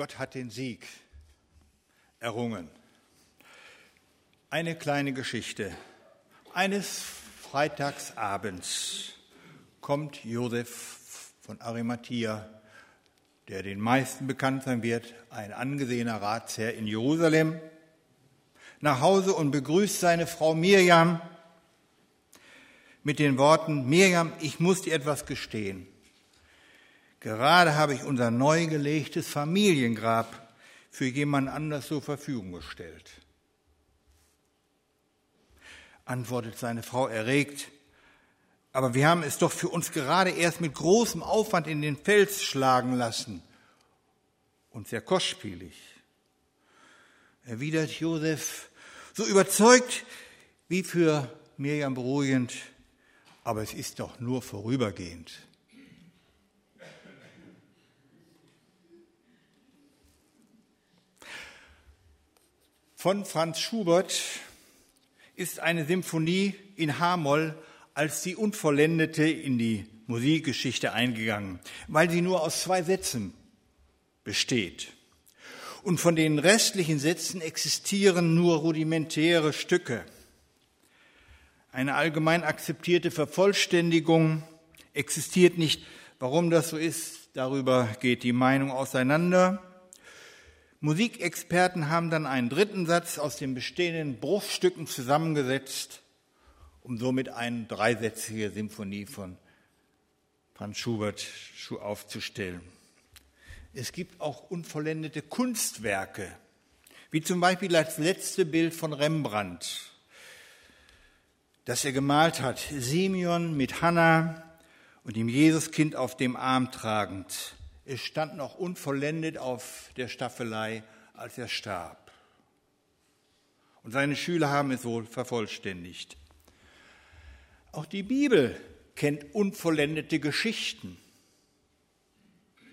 Gott hat den Sieg errungen. Eine kleine Geschichte. Eines Freitagsabends kommt Josef von Arimathea, der den meisten bekannt sein wird, ein angesehener Ratsherr in Jerusalem, nach Hause und begrüßt seine Frau Mirjam mit den Worten, Mirjam, ich muss dir etwas gestehen. Gerade habe ich unser neu gelegtes Familiengrab für jemand anders zur Verfügung gestellt. Antwortet seine Frau erregt, aber wir haben es doch für uns gerade erst mit großem Aufwand in den Fels schlagen lassen und sehr kostspielig. Erwidert Josef, so überzeugt wie für Mirjam beruhigend, aber es ist doch nur vorübergehend. Von Franz Schubert ist eine Symphonie in H-Moll als die unvollendete in die Musikgeschichte eingegangen, weil sie nur aus zwei Sätzen besteht. Und von den restlichen Sätzen existieren nur rudimentäre Stücke. Eine allgemein akzeptierte Vervollständigung existiert nicht. Warum das so ist, darüber geht die Meinung auseinander. Musikexperten haben dann einen dritten Satz aus den bestehenden Bruchstücken zusammengesetzt, um somit eine dreisätzige Symphonie von Franz Schubert aufzustellen. Es gibt auch unvollendete Kunstwerke, wie zum Beispiel das letzte Bild von Rembrandt das er gemalt hat. Simeon mit Hannah und dem Jesuskind auf dem Arm tragend. Es stand noch unvollendet auf der Staffelei, als er starb. Und seine Schüler haben es wohl vervollständigt. Auch die Bibel kennt unvollendete Geschichten.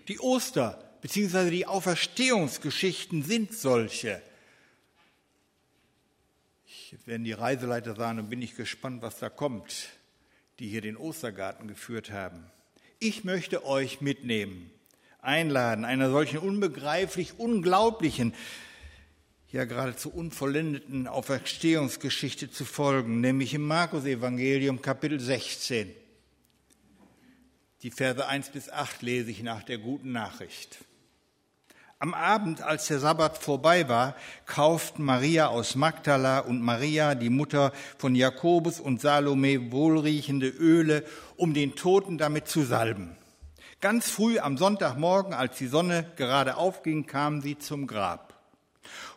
Die Oster- bzw. die Auferstehungsgeschichten sind solche. Jetzt werden die Reiseleiter sagen, und bin ich gespannt, was da kommt, die hier den Ostergarten geführt haben. Ich möchte euch mitnehmen, einladen, einer solchen unbegreiflich unglaublichen, ja geradezu unvollendeten Auferstehungsgeschichte zu folgen, nämlich im Markus-Evangelium Kapitel 16. Die Verse 1 bis 8 lese ich nach der guten Nachricht. Am Abend, als der Sabbat vorbei war, kauften Maria aus Magdala und Maria, die Mutter von Jakobus und Salome, wohlriechende Öle, um den Toten damit zu salben. Ganz früh am Sonntagmorgen, als die Sonne gerade aufging, kamen sie zum Grab.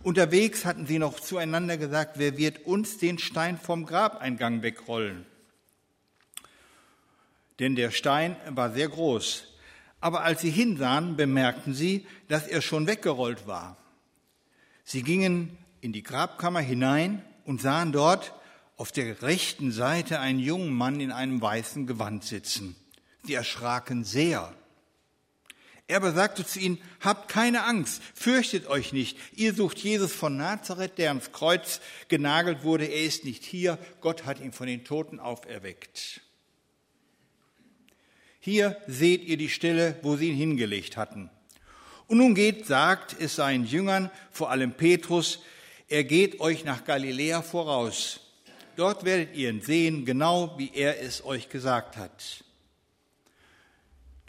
Unterwegs hatten sie noch zueinander gesagt, wer wird uns den Stein vom Grabeingang wegrollen? Denn der Stein war sehr groß. Aber als sie hinsahen, bemerkten sie, dass er schon weggerollt war. Sie gingen in die Grabkammer hinein und sahen dort auf der rechten Seite einen jungen Mann in einem weißen Gewand sitzen. Sie erschraken sehr. Er aber sagte zu ihnen, habt keine Angst, fürchtet euch nicht. Ihr sucht Jesus von Nazareth, der ans Kreuz genagelt wurde. Er ist nicht hier. Gott hat ihn von den Toten auferweckt. Hier seht ihr die Stelle, wo sie ihn hingelegt hatten. Und nun geht, sagt es seinen Jüngern, vor allem Petrus, er geht euch nach Galiläa voraus. Dort werdet ihr ihn sehen, genau wie er es euch gesagt hat.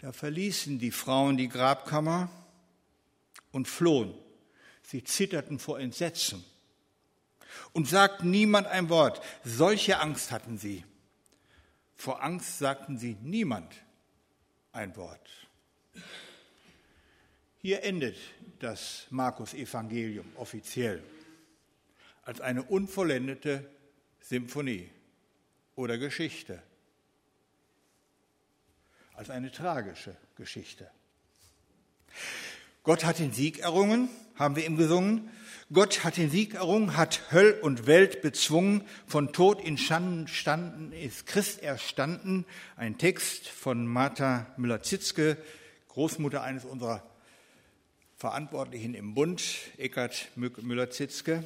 Da verließen die Frauen die Grabkammer und flohen. Sie zitterten vor Entsetzen und sagten niemand ein Wort. Solche Angst hatten sie. Vor Angst sagten sie niemand ein Wort. Hier endet das Markus-Evangelium offiziell als eine unvollendete Symphonie oder Geschichte, als eine tragische Geschichte. Gott hat den Sieg errungen, haben wir ihm gesungen. Gott hat den Sieg errungen, hat Höll und Welt bezwungen, von Tod in Schanden standen, ist Christ erstanden. Ein Text von Martha Müller-Zitzke, Großmutter eines unserer Verantwortlichen im Bund, Eckhard Müller-Zitzke.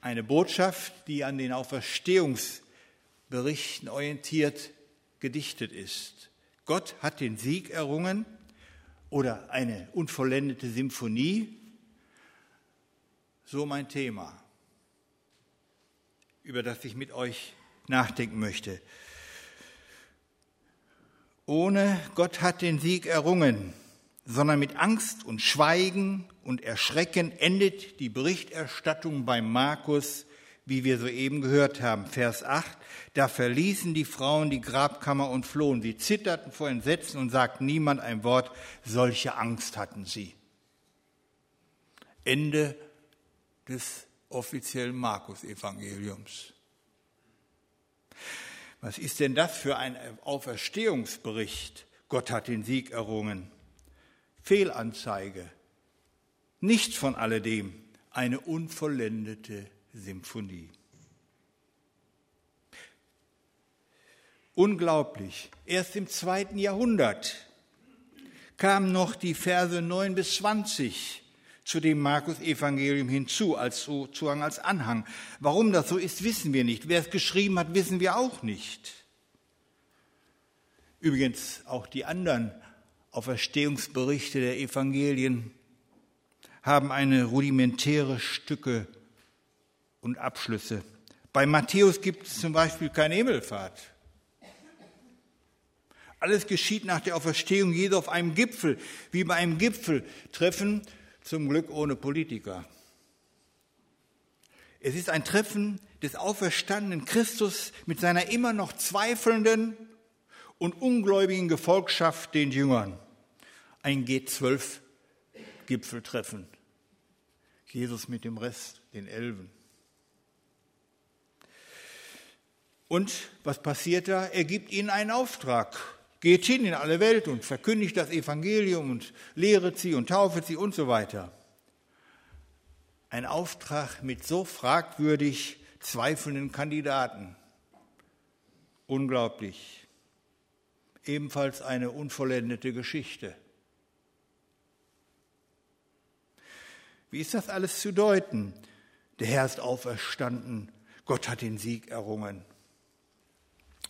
Eine Botschaft, die an den Auferstehungsberichten orientiert gedichtet ist. Gott hat den Sieg errungen oder eine unvollendete Symphonie. So mein Thema, über das ich mit euch nachdenken möchte. Ohne Gott hat den Sieg errungen, sondern mit Angst und Schweigen und Erschrecken endet die Berichterstattung bei Markus wie wir soeben gehört haben, Vers 8, da verließen die Frauen die Grabkammer und flohen. Sie zitterten vor Entsetzen und sagten niemand ein Wort, solche Angst hatten sie. Ende des offiziellen Markus-Evangeliums. Was ist denn das für ein Auferstehungsbericht? Gott hat den Sieg errungen. Fehlanzeige. Nichts von alledem. Eine unvollendete Symphonie. Unglaublich. Erst im zweiten Jahrhundert kamen noch die Verse 9 bis 20 zu dem Markus-Evangelium hinzu, als sozusagen als Anhang. Warum das so ist, wissen wir nicht. Wer es geschrieben hat, wissen wir auch nicht. Übrigens auch die anderen Auferstehungsberichte der Evangelien haben eine rudimentäre Stücke und Abschlüsse. Bei Matthäus gibt es zum Beispiel keine Himmelfahrt. Alles geschieht nach der Auferstehung Jesu auf einem Gipfel, wie bei einem Gipfeltreffen, zum Glück ohne Politiker. Es ist ein Treffen des auferstandenen Christus mit seiner immer noch zweifelnden und ungläubigen Gefolgschaft, den Jüngern. Ein G12-Gipfeltreffen. Jesus mit dem Rest, den Elfen. Und was passiert da? Er gibt ihnen einen Auftrag. Geht hin in alle Welt und verkündigt das Evangelium und lehret sie und taufet sie und so weiter. Ein Auftrag mit so fragwürdig zweifelnden Kandidaten. Unglaublich. Ebenfalls eine unvollendete Geschichte. Wie ist das alles zu deuten? Der Herr ist auferstanden, Gott hat den Sieg errungen.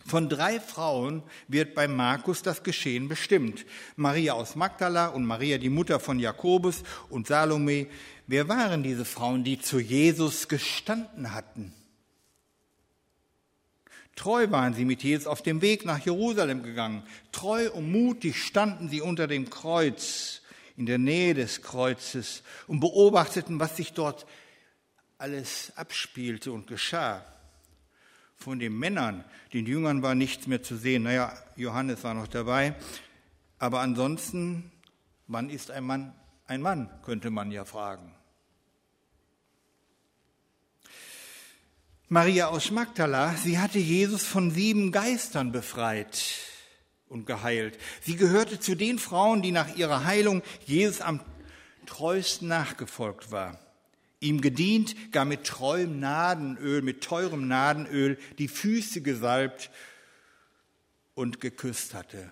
Von drei Frauen wird bei Markus das Geschehen bestimmt. Maria aus Magdala und Maria, die Mutter von Jakobus und Salome. Wer waren diese Frauen, die zu Jesus gestanden hatten? Treu waren sie mit Jesus auf dem Weg nach Jerusalem gegangen. Treu und mutig standen sie unter dem Kreuz, in der Nähe des Kreuzes und beobachteten, was sich dort alles abspielte und geschah von den Männern, den Jüngern war nichts mehr zu sehen. Naja, Johannes war noch dabei. Aber ansonsten, wann ist ein Mann ein Mann, könnte man ja fragen. Maria aus Magdala, sie hatte Jesus von sieben Geistern befreit und geheilt. Sie gehörte zu den Frauen, die nach ihrer Heilung Jesus am treuesten nachgefolgt war ihm gedient, gar mit treuem Nadenöl, mit teurem Nadenöl die Füße gesalbt und geküsst hatte.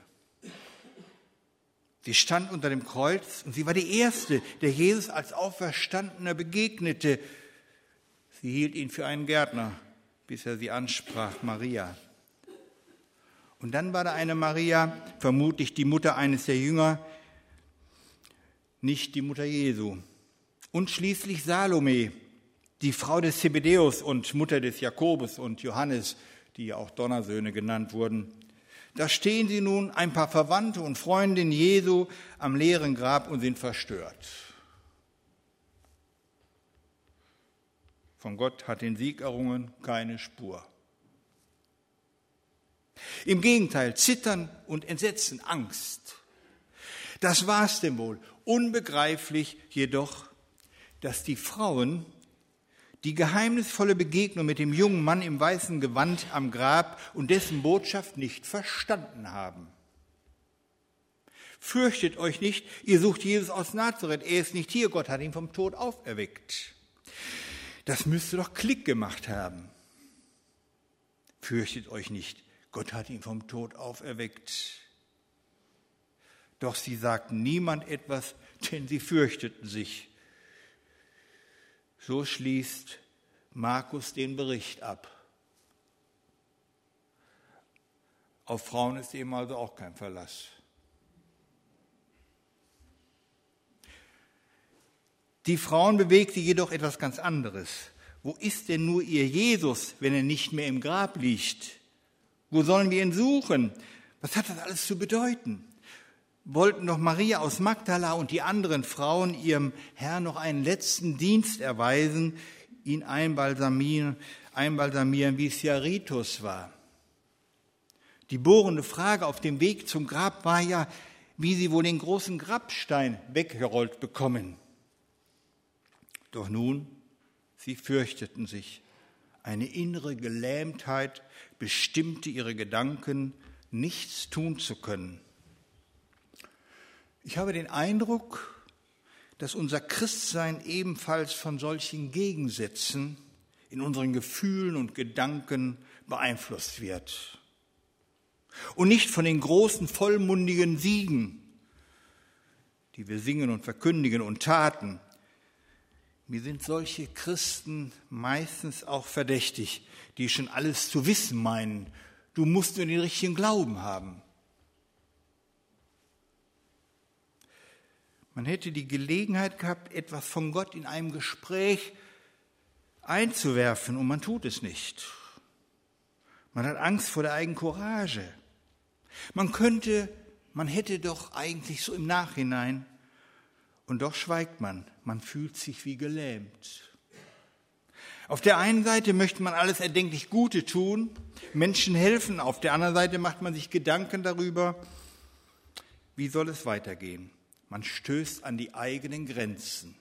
Sie stand unter dem Kreuz und sie war die Erste, der Jesus als Auferstandener begegnete. Sie hielt ihn für einen Gärtner, bis er sie ansprach, Maria. Und dann war da eine Maria, vermutlich die Mutter eines der Jünger, nicht die Mutter Jesu. Und schließlich Salome, die Frau des Zebedeus und Mutter des Jakobus und Johannes, die ja auch Donnersöhne genannt wurden. Da stehen sie nun, ein paar Verwandte und Freundinnen Jesu, am leeren Grab und sind verstört. Von Gott hat den Sieg errungen keine Spur. Im Gegenteil, Zittern und Entsetzen, Angst. Das war's denn wohl. Unbegreiflich jedoch dass die Frauen die geheimnisvolle Begegnung mit dem jungen Mann im weißen Gewand am Grab und dessen Botschaft nicht verstanden haben. Fürchtet euch nicht, ihr sucht Jesus aus Nazareth, er ist nicht hier, Gott hat ihn vom Tod auferweckt. Das müsste doch Klick gemacht haben. Fürchtet euch nicht, Gott hat ihn vom Tod auferweckt. Doch sie sagten niemand etwas, denn sie fürchteten sich. So schließt Markus den Bericht ab. Auf Frauen ist eben also auch kein Verlass. Die Frauen bewegte jedoch etwas ganz anderes. Wo ist denn nur ihr Jesus, wenn er nicht mehr im Grab liegt? Wo sollen wir ihn suchen? Was hat das alles zu bedeuten? Wollten doch Maria aus Magdala und die anderen Frauen ihrem Herrn noch einen letzten Dienst erweisen, ihn einbalsamieren, einbalsamieren wie es ja Ritus war. Die bohrende Frage auf dem Weg zum Grab war ja, wie sie wohl den großen Grabstein weggerollt bekommen. Doch nun, sie fürchteten sich. Eine innere Gelähmtheit bestimmte ihre Gedanken, nichts tun zu können. Ich habe den Eindruck, dass unser Christsein ebenfalls von solchen Gegensätzen in unseren Gefühlen und Gedanken beeinflusst wird. Und nicht von den großen, vollmundigen Siegen, die wir singen und verkündigen und taten. Mir sind solche Christen meistens auch verdächtig, die schon alles zu wissen meinen. Du musst nur den richtigen Glauben haben. Man hätte die Gelegenheit gehabt, etwas von Gott in einem Gespräch einzuwerfen und man tut es nicht. Man hat Angst vor der eigenen Courage. Man könnte, man hätte doch eigentlich so im Nachhinein und doch schweigt man. Man fühlt sich wie gelähmt. Auf der einen Seite möchte man alles erdenklich Gute tun, Menschen helfen. Auf der anderen Seite macht man sich Gedanken darüber, wie soll es weitergehen. Man stößt an die eigenen Grenzen.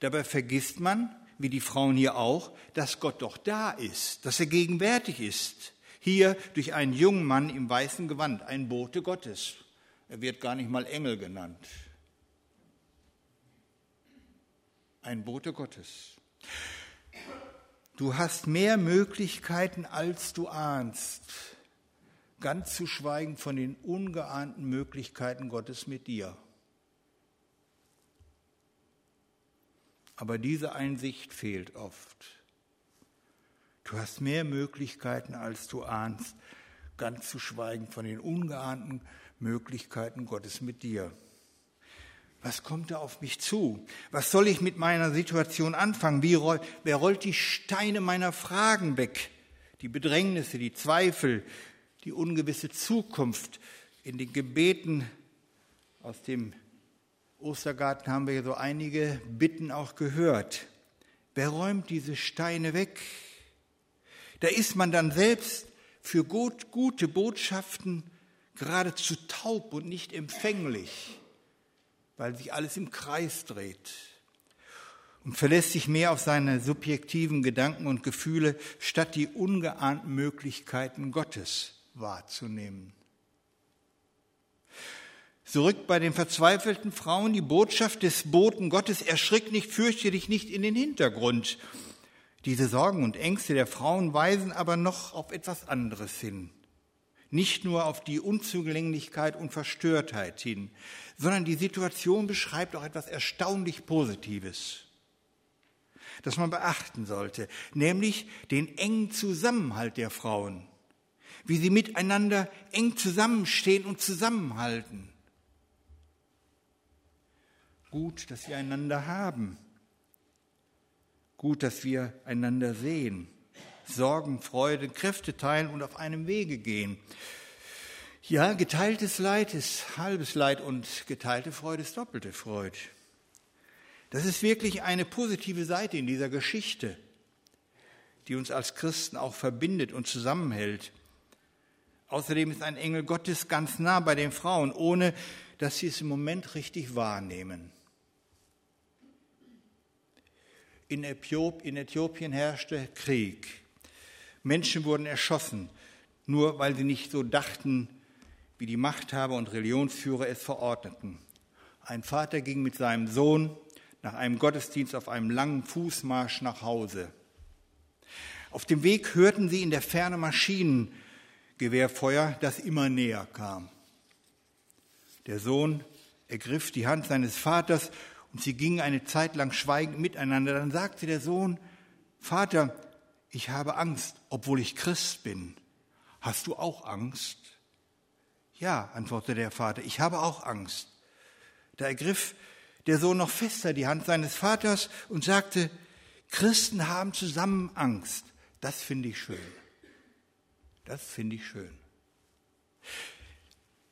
Dabei vergisst man, wie die Frauen hier auch, dass Gott doch da ist, dass er gegenwärtig ist. Hier durch einen jungen Mann im weißen Gewand, ein Bote Gottes. Er wird gar nicht mal Engel genannt. Ein Bote Gottes. Du hast mehr Möglichkeiten, als du ahnst, ganz zu schweigen von den ungeahnten Möglichkeiten Gottes mit dir. Aber diese Einsicht fehlt oft. Du hast mehr Möglichkeiten, als du ahnst, ganz zu schweigen von den ungeahnten Möglichkeiten Gottes mit dir. Was kommt da auf mich zu? Was soll ich mit meiner Situation anfangen? Wie roll, wer rollt die Steine meiner Fragen weg? Die Bedrängnisse, die Zweifel, die ungewisse Zukunft in den Gebeten aus dem Ostergarten haben wir so einige Bitten auch gehört. Wer räumt diese Steine weg? Da ist man dann selbst für gut, gute Botschaften geradezu taub und nicht empfänglich, weil sich alles im Kreis dreht und verlässt sich mehr auf seine subjektiven Gedanken und Gefühle, statt die ungeahnten Möglichkeiten Gottes wahrzunehmen. Zurück bei den verzweifelten Frauen, die Botschaft des Boten Gottes, erschrick nicht, fürchte dich nicht in den Hintergrund. Diese Sorgen und Ängste der Frauen weisen aber noch auf etwas anderes hin. Nicht nur auf die Unzugänglichkeit und Verstörtheit hin, sondern die Situation beschreibt auch etwas erstaunlich Positives, das man beachten sollte, nämlich den engen Zusammenhalt der Frauen, wie sie miteinander eng zusammenstehen und zusammenhalten. Gut, dass wir einander haben. Gut, dass wir einander sehen. Sorgen, Freude, Kräfte teilen und auf einem Wege gehen. Ja, geteiltes Leid ist halbes Leid und geteilte Freude ist doppelte Freude. Das ist wirklich eine positive Seite in dieser Geschichte, die uns als Christen auch verbindet und zusammenhält. Außerdem ist ein Engel Gottes ganz nah bei den Frauen, ohne dass sie es im Moment richtig wahrnehmen. In Äthiopien herrschte Krieg. Menschen wurden erschossen, nur weil sie nicht so dachten, wie die Machthaber und Religionsführer es verordneten. Ein Vater ging mit seinem Sohn nach einem Gottesdienst auf einem langen Fußmarsch nach Hause. Auf dem Weg hörten sie in der Ferne Maschinengewehrfeuer, das immer näher kam. Der Sohn ergriff die Hand seines Vaters und sie gingen eine Zeit lang schweigend miteinander. Dann sagte der Sohn, Vater, ich habe Angst, obwohl ich Christ bin. Hast du auch Angst? Ja, antwortete der Vater, ich habe auch Angst. Da ergriff der Sohn noch fester die Hand seines Vaters und sagte, Christen haben zusammen Angst. Das finde ich schön. Das finde ich schön.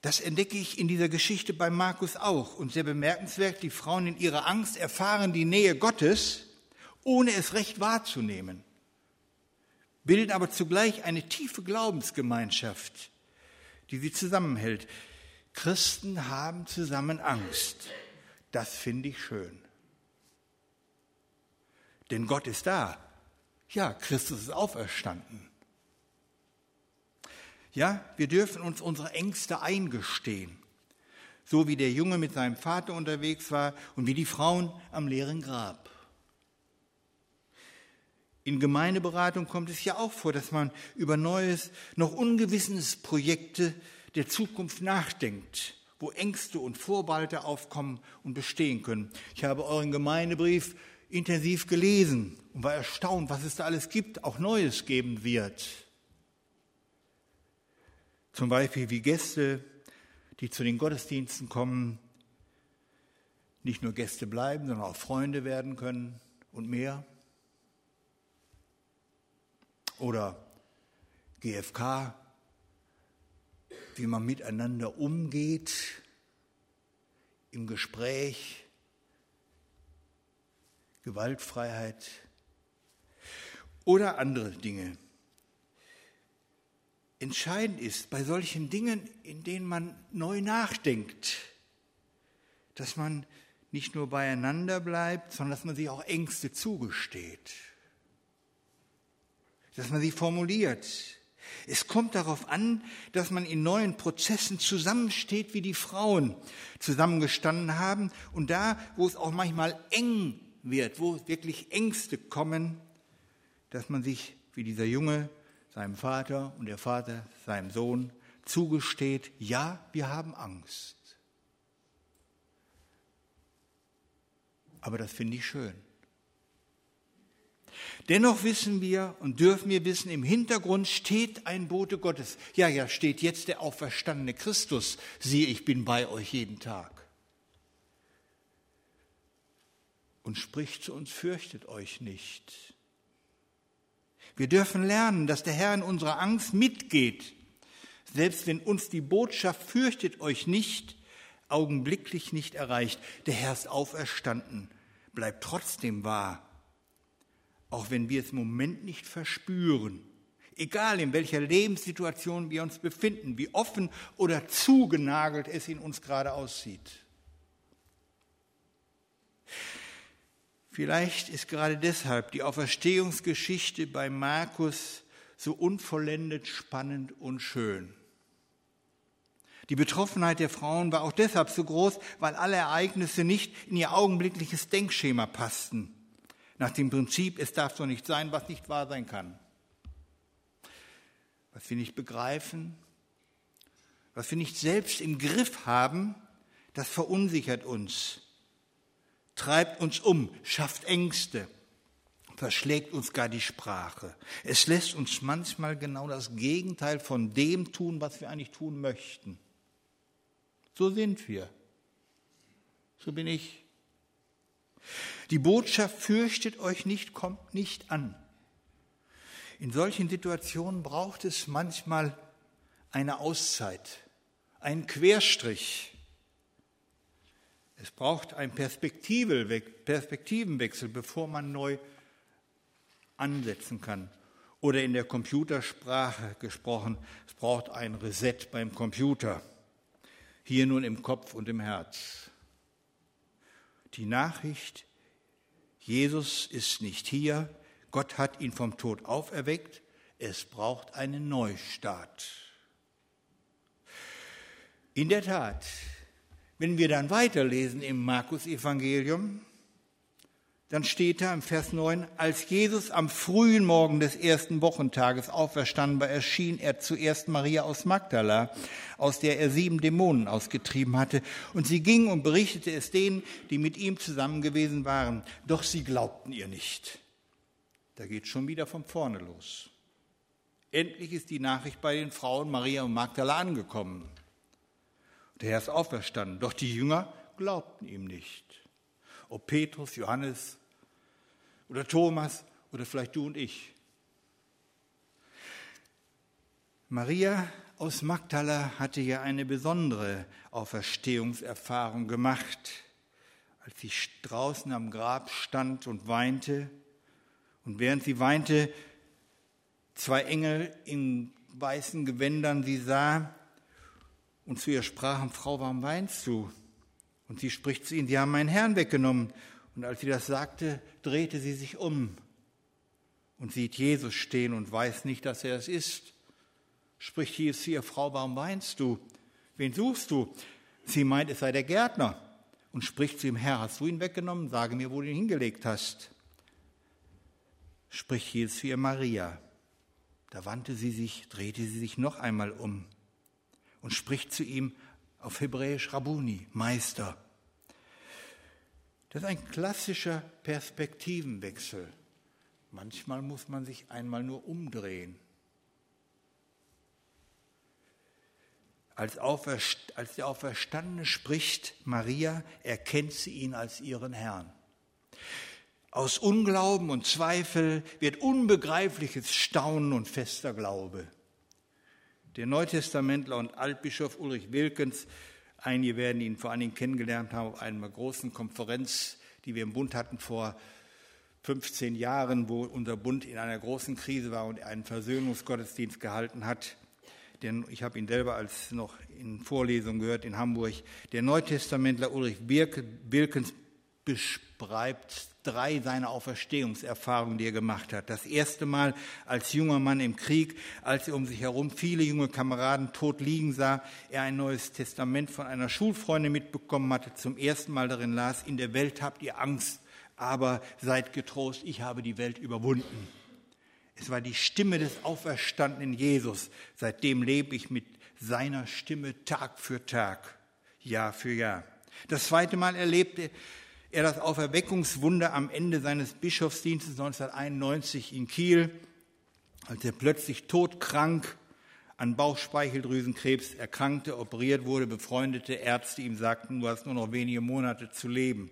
Das entdecke ich in dieser Geschichte bei Markus auch. Und sehr bemerkenswert, die Frauen in ihrer Angst erfahren die Nähe Gottes, ohne es recht wahrzunehmen, bilden aber zugleich eine tiefe Glaubensgemeinschaft, die sie zusammenhält. Christen haben zusammen Angst. Das finde ich schön. Denn Gott ist da. Ja, Christus ist auferstanden. Ja, wir dürfen uns unsere Ängste eingestehen. So wie der Junge mit seinem Vater unterwegs war und wie die Frauen am leeren Grab. In Gemeindeberatung kommt es ja auch vor, dass man über neues, noch ungewisses Projekte der Zukunft nachdenkt, wo Ängste und Vorbehalte aufkommen und bestehen können. Ich habe euren Gemeindebrief intensiv gelesen und war erstaunt, was es da alles gibt, auch Neues geben wird. Zum Beispiel wie Gäste, die zu den Gottesdiensten kommen, nicht nur Gäste bleiben, sondern auch Freunde werden können und mehr. Oder GFK, wie man miteinander umgeht im Gespräch, Gewaltfreiheit oder andere Dinge. Entscheidend ist bei solchen Dingen, in denen man neu nachdenkt, dass man nicht nur beieinander bleibt, sondern dass man sich auch Ängste zugesteht, dass man sie formuliert, es kommt darauf an, dass man in neuen Prozessen zusammensteht, wie die Frauen zusammengestanden haben. Und da, wo es auch manchmal eng wird, wo wirklich Ängste kommen, dass man sich, wie dieser Junge, seinem Vater und der Vater seinem Sohn zugesteht, ja, wir haben Angst. Aber das finde ich schön. Dennoch wissen wir und dürfen wir wissen, im Hintergrund steht ein Bote Gottes. Ja, ja, steht jetzt der auferstandene Christus. Siehe, ich bin bei euch jeden Tag. Und spricht zu uns, fürchtet euch nicht. Wir dürfen lernen, dass der Herr in unserer Angst mitgeht. Selbst wenn uns die Botschaft, fürchtet euch nicht, augenblicklich nicht erreicht. Der Herr ist auferstanden, bleibt trotzdem wahr auch wenn wir es im Moment nicht verspüren. Egal in welcher Lebenssituation wir uns befinden, wie offen oder zugenagelt es in uns gerade aussieht. Vielleicht ist gerade deshalb die Auferstehungsgeschichte bei Markus so unvollendet spannend und schön. Die Betroffenheit der Frauen war auch deshalb so groß, weil alle Ereignisse nicht in ihr augenblickliches Denkschema passten nach dem Prinzip, es darf so nicht sein, was nicht wahr sein kann. Was wir nicht begreifen, was wir nicht selbst im Griff haben, das verunsichert uns, treibt uns um, schafft Ängste, verschlägt uns gar die Sprache. Es lässt uns manchmal genau das Gegenteil von dem tun, was wir eigentlich tun möchten. So sind wir. So bin ich. Die Botschaft fürchtet euch nicht, kommt nicht an. In solchen Situationen braucht es manchmal eine Auszeit, einen Querstrich. Es braucht einen Perspektivenwechsel, bevor man neu ansetzen kann. Oder in der Computersprache gesprochen, es braucht ein Reset beim Computer. Hier nun im Kopf und im Herz. Die Nachricht Jesus ist nicht hier, Gott hat ihn vom Tod auferweckt, es braucht einen Neustart. In der Tat, wenn wir dann weiterlesen im Markus Evangelium, dann steht da im Vers 9, als Jesus am frühen Morgen des ersten Wochentages auferstanden war, erschien er zuerst Maria aus Magdala, aus der er sieben Dämonen ausgetrieben hatte. Und sie ging und berichtete es denen, die mit ihm zusammen gewesen waren. Doch sie glaubten ihr nicht. Da geht schon wieder von vorne los. Endlich ist die Nachricht bei den Frauen Maria und Magdala angekommen. Der Herr ist auferstanden, doch die Jünger glaubten ihm nicht. Ob Petrus, Johannes oder Thomas oder vielleicht du und ich. Maria aus Magdala hatte ja eine besondere Auferstehungserfahrung gemacht, als sie draußen am Grab stand und weinte. Und während sie weinte, zwei Engel in weißen Gewändern sie sah und zu ihr sprachen, Frau, warum weinst du? Und sie spricht zu ihnen, sie haben meinen Herrn weggenommen. Und als sie das sagte, drehte sie sich um und sieht Jesus stehen und weiß nicht, dass er es ist. Spricht Jesus zu ihr, Frau, warum weinst du? Wen suchst du? Sie meint, es sei der Gärtner und spricht zu ihm, Herr, hast du ihn weggenommen? Sage mir, wo du ihn hingelegt hast. Spricht Jesus zu ihr, Maria. Da wandte sie sich, drehte sie sich noch einmal um und spricht zu ihm auf Hebräisch Rabuni, Meister. Das ist ein klassischer Perspektivenwechsel. Manchmal muss man sich einmal nur umdrehen. Als, als der Auferstandene spricht Maria, erkennt sie ihn als ihren Herrn. Aus Unglauben und Zweifel wird unbegreifliches Staunen und fester Glaube. Der Neutestamentler und Altbischof Ulrich Wilkens, einige werden ihn vor allen Dingen kennengelernt haben auf einer großen Konferenz, die wir im Bund hatten vor 15 Jahren, wo unser Bund in einer großen Krise war und einen Versöhnungsgottesdienst gehalten hat denn ich habe ihn selber als noch in Vorlesungen gehört in Hamburg. Der Neutestamentler Ulrich Wilkens beschreibt drei seiner Auferstehungserfahrungen, die er gemacht hat. Das erste Mal als junger Mann im Krieg, als er um sich herum viele junge Kameraden tot liegen sah, er ein neues Testament von einer Schulfreundin mitbekommen hatte, zum ersten Mal darin las, in der Welt habt ihr Angst, aber seid getrost, ich habe die Welt überwunden. Es war die Stimme des auferstandenen Jesus. Seitdem lebe ich mit seiner Stimme Tag für Tag, Jahr für Jahr. Das zweite Mal erlebte er das Auferweckungswunder am Ende seines Bischofsdienstes 1991 in Kiel, als er plötzlich todkrank an Bauchspeicheldrüsenkrebs erkrankte, operiert wurde, befreundete Ärzte ihm sagten, du hast nur noch wenige Monate zu leben.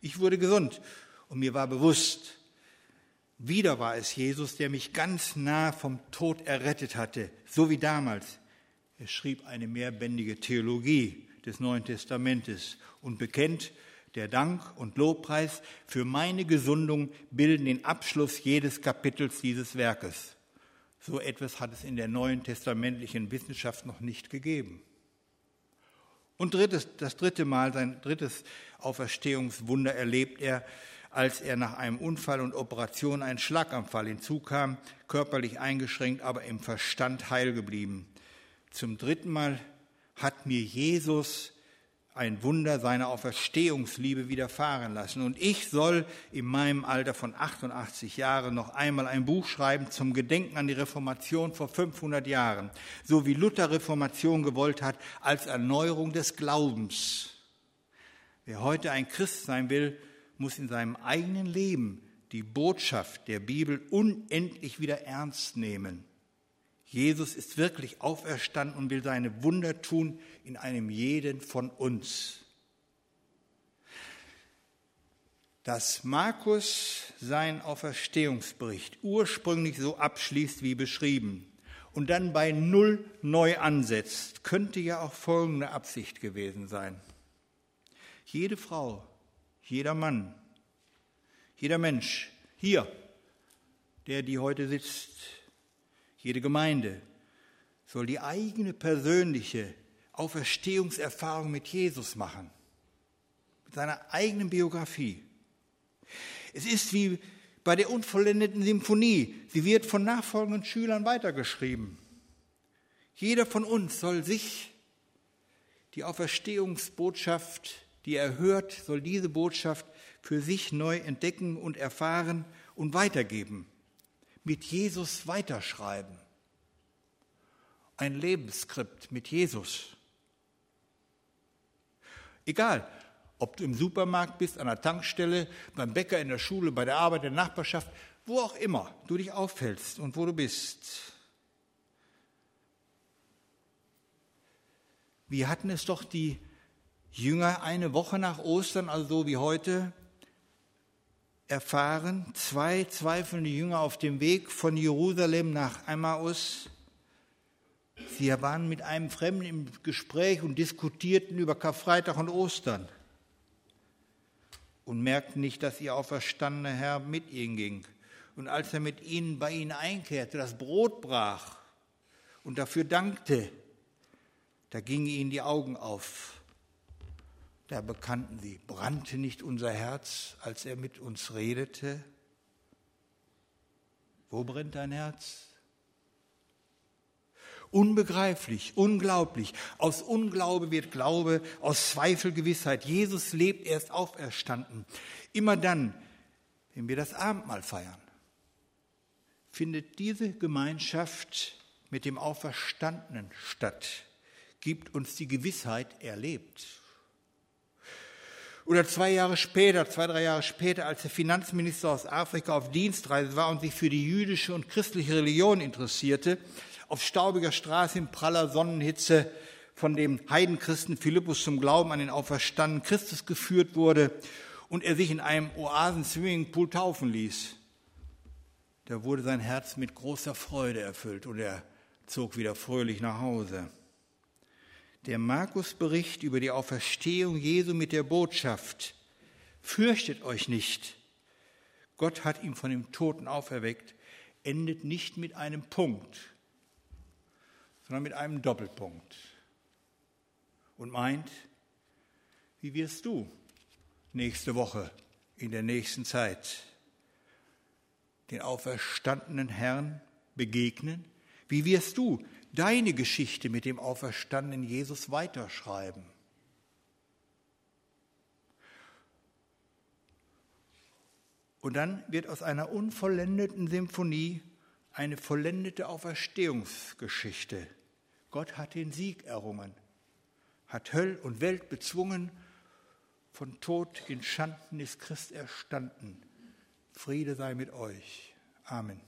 Ich wurde gesund und mir war bewusst, wieder war es Jesus, der mich ganz nah vom Tod errettet hatte, so wie damals. Er schrieb eine mehrbändige Theologie des Neuen Testamentes und bekennt, der Dank und Lobpreis für meine Gesundung bilden den Abschluss jedes Kapitels dieses Werkes. So etwas hat es in der neuen testamentlichen Wissenschaft noch nicht gegeben. Und drittes, das dritte Mal, sein drittes Auferstehungswunder erlebt er, als er nach einem Unfall und Operation einen Schlaganfall hinzukam, körperlich eingeschränkt, aber im Verstand heil geblieben. Zum dritten Mal hat mir Jesus ein Wunder seiner Auferstehungsliebe widerfahren lassen. Und ich soll in meinem Alter von 88 Jahren noch einmal ein Buch schreiben zum Gedenken an die Reformation vor 500 Jahren, so wie Luther Reformation gewollt hat, als Erneuerung des Glaubens. Wer heute ein Christ sein will, muss in seinem eigenen Leben die Botschaft der Bibel unendlich wieder ernst nehmen. Jesus ist wirklich auferstanden und will seine Wunder tun in einem jeden von uns. Dass Markus seinen Auferstehungsbericht ursprünglich so abschließt wie beschrieben und dann bei Null neu ansetzt, könnte ja auch folgende Absicht gewesen sein. Jede Frau, jeder Mann, jeder Mensch hier, der, die heute sitzt, jede Gemeinde, soll die eigene persönliche Auferstehungserfahrung mit Jesus machen, mit seiner eigenen Biografie. Es ist wie bei der unvollendeten Symphonie, sie wird von nachfolgenden Schülern weitergeschrieben. Jeder von uns soll sich die Auferstehungsbotschaft die er hört, soll diese Botschaft für sich neu entdecken und erfahren und weitergeben. Mit Jesus weiterschreiben. Ein Lebensskript mit Jesus. Egal, ob du im Supermarkt bist, an der Tankstelle, beim Bäcker, in der Schule, bei der Arbeit, in der Nachbarschaft, wo auch immer du dich auffällst und wo du bist. Wir hatten es doch die Jünger eine Woche nach Ostern, also so wie heute, erfahren, zwei zweifelnde Jünger auf dem Weg von Jerusalem nach Emmaus. Sie waren mit einem Fremden im Gespräch und diskutierten über Karfreitag und Ostern und merkten nicht, dass ihr auferstandener Herr mit ihnen ging. Und als er mit ihnen bei ihnen einkehrte, das Brot brach und dafür dankte, da gingen ihnen die Augen auf. Da bekannten sie, brannte nicht unser Herz, als er mit uns redete? Wo brennt dein Herz? Unbegreiflich, unglaublich. Aus Unglaube wird Glaube, aus Zweifel Gewissheit. Jesus lebt, er ist auferstanden. Immer dann, wenn wir das Abendmahl feiern, findet diese Gemeinschaft mit dem Auferstandenen statt, gibt uns die Gewissheit, er lebt. Oder zwei Jahre später, zwei, drei Jahre später, als der Finanzminister aus Afrika auf Dienstreise war und sich für die jüdische und christliche Religion interessierte, auf staubiger Straße in praller Sonnenhitze von dem Heidenchristen Philippus zum Glauben an den auferstandenen Christus geführt wurde und er sich in einem Oasen-Swimmingpool taufen ließ. Da wurde sein Herz mit großer Freude erfüllt und er zog wieder fröhlich nach Hause. Der Markus-Bericht über die Auferstehung Jesu mit der Botschaft, fürchtet euch nicht, Gott hat ihn von dem Toten auferweckt, endet nicht mit einem Punkt, sondern mit einem Doppelpunkt. Und meint, wie wirst du nächste Woche, in der nächsten Zeit, den auferstandenen Herrn begegnen? Wie wirst du deine Geschichte mit dem auferstandenen Jesus weiterschreiben? Und dann wird aus einer unvollendeten Symphonie eine vollendete Auferstehungsgeschichte Gott hat den Sieg errungen, hat Höll und Welt bezwungen, von Tod in Schanden ist Christ erstanden. Friede sei mit euch. Amen.